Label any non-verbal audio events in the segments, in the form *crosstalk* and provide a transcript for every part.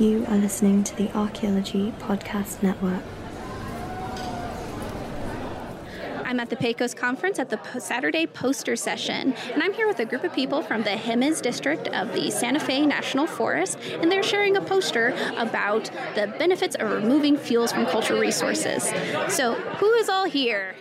You are listening to the Archaeology Podcast Network. I'm at the Pecos Conference at the Saturday poster session, and I'm here with a group of people from the Jemez district of the Santa Fe National Forest, and they're sharing a poster about the benefits of removing fuels from cultural resources. So, who is all here?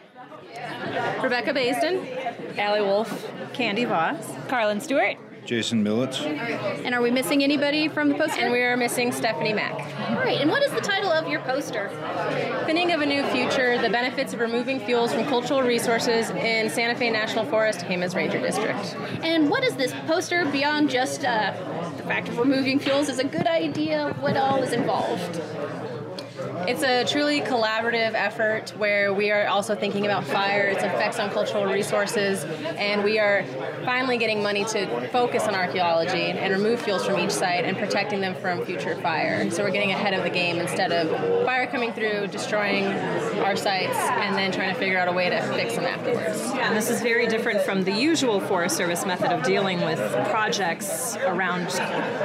Rebecca Baisden, Allie Wolf, Candy Voss, Carlin Stewart, Jason Millets. And are we missing anybody from the poster? And we are missing Stephanie Mack. All right, and what is the title of your poster? Thinning of a New Future The Benefits of Removing Fuels from Cultural Resources in Santa Fe National Forest, Jemez Ranger District. And what is this poster beyond just uh, the fact of removing fuels? Is a good idea? What all is involved? It's a truly collaborative effort where we are also thinking about fire, its effects on cultural resources, and we are finally getting money to focus on archaeology and remove fuels from each site and protecting them from future fire. So we're getting ahead of the game instead of fire coming through, destroying our sites, and then trying to figure out a way to fix them afterwards. And this is very different from the usual Forest Service method of dealing with projects around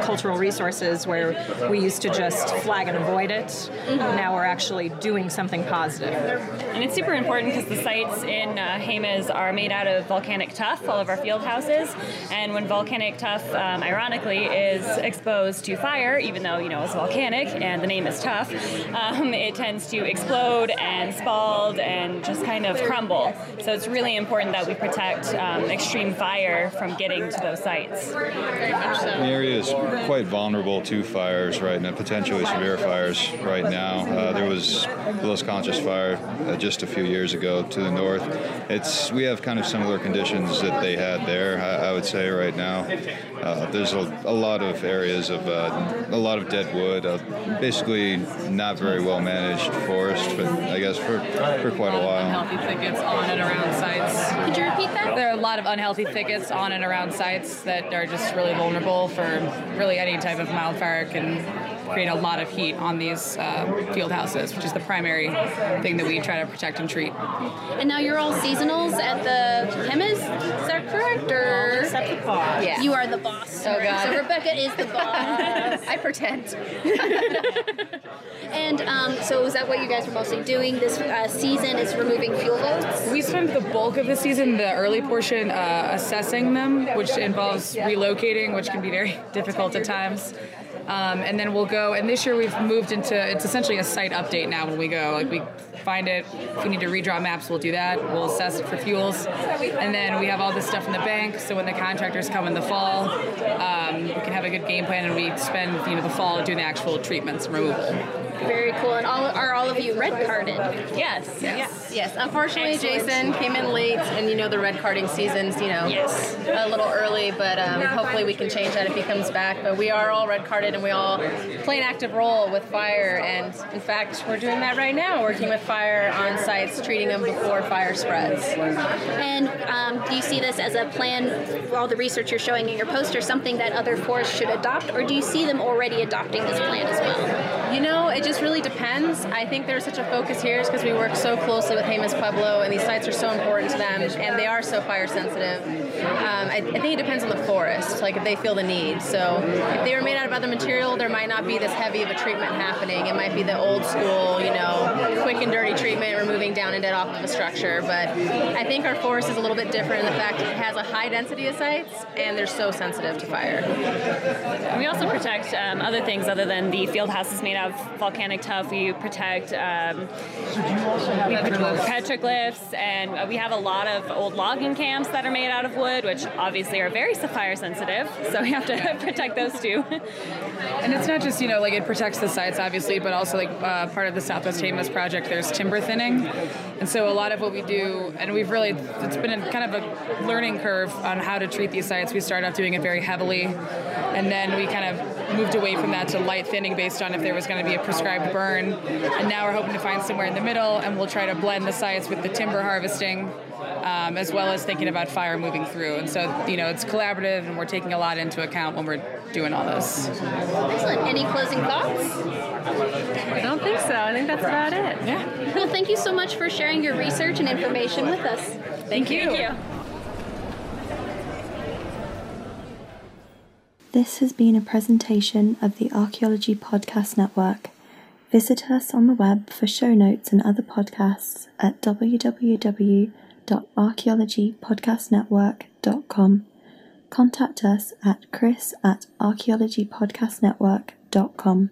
cultural resources where we used to just flag and avoid it. Mm-hmm. Now we're actually doing something positive. And it's super important because the sites in uh, Jemez are made out of volcanic tuff, all of our field houses. And when volcanic tuff, um, ironically, is exposed to fire, even though you know it's volcanic and the name is tuff, um, *laughs* it tends to explode and spall and just kind of crumble. So it's really important that we protect um, extreme fire from getting to those sites. The area is quite vulnerable to fires right now, potentially severe fires right now. Uh, there was the Los Conchas fire uh, just a few years ago to the north. It's we have kind of similar conditions that they had there. I, I would say right now. Uh, there's a, a, lot of areas of uh, a lot of dead wood, uh, basically not very well managed forest, but I guess for for quite a while. Unhealthy thickets on and around sites. Could you repeat that? There are a lot of unhealthy thickets on and around sites that are just really vulnerable for really any type of wildfire can create a lot of heat on these uh, field houses, which is the primary thing that we try to protect and treat. And now you're all seasonals at the Jemez, is that correct? Or except the boss. Yeah. You are the boss. Oh God. So Rebecca is the boss. *laughs* I pretend. *laughs* and um, so is that what you guys are mostly doing this uh, season? Is removing fuel loads? We spent the bulk of the season, the early portion, uh, assessing them, which involves relocating, which can be very *laughs* difficult at times. Um, and then we'll go. And this year we've moved into it's essentially a site update now when we go. Like we find it. If we need to redraw maps, we'll do that. We'll assess it for fuels, and then we have all this stuff in the bank. So when the contractors come in the fall, um, we can have a good game plan, and we spend you know the fall doing the actual treatments and removal. Very cool. And all, are all of you red carded? Yes. Yes. Yes. Yes. Unfortunately, Excellent. Jason came in late, and you know the red carding season's you know yes. a little early, but um, hopefully we can change that if he comes back. But we are all red carded, and we all play an active role with fire. And in fact, we're doing that right now, working with fire on sites, treating them before fire spreads. And um, do you see this as a plan? All the research you're showing in your poster, something that other forests should adopt, or do you see them already adopting this plan as well? You know, it just really depends. I think there's such a focus here is because we work so closely with Jemez Pueblo, and these sites are so important to them, and they are so fire sensitive. Um, I, I, think it depends on the forest, like if they feel the need. So if they were made out of other material, there might not be this heavy of a treatment happening. It might be the old school, you know, quick and dirty treatment, removing down and dead off of a structure. But I think our forest is a little bit different in the fact it has a high density of sites, and they're so sensitive to fire. We also protect um, other things other than the field houses made out of volcanic tuff. We protect um, petroglyphs. Petroglyphs, and we have a lot of old logging camps that are made out of wood, which obviously are very fire sensitive. So we have to *laughs* protect those too. And it's not just you know like it protects the sites obviously, but also like uh, part of the Southwest Jemez project. There's timber thinning, and so a lot of what we do, and we've really it's been a, kind of a learning curve on how to treat these sites. We started off doing it very heavily, and then we kind of moved away from that to light thinning based on if there was going to be a prescribed burn. And now we're hoping to find somewhere in the middle, and we'll try to blend the sites with the timber harvesting. Um, as well as thinking about fire moving through. And so, you know, it's collaborative and we're taking a lot into account when we're doing all this. Excellent. Any closing thoughts? I don't think so. I think that's about it. Yeah. Well, thank you so much for sharing your research and information with us. Thank you. Thank you. This has been a presentation of the Archaeology Podcast Network. Visit us on the web for show notes and other podcasts at www.archaeologypodcastnetwork.com. Contact us at chris at archaeologypodcastnetwork.com.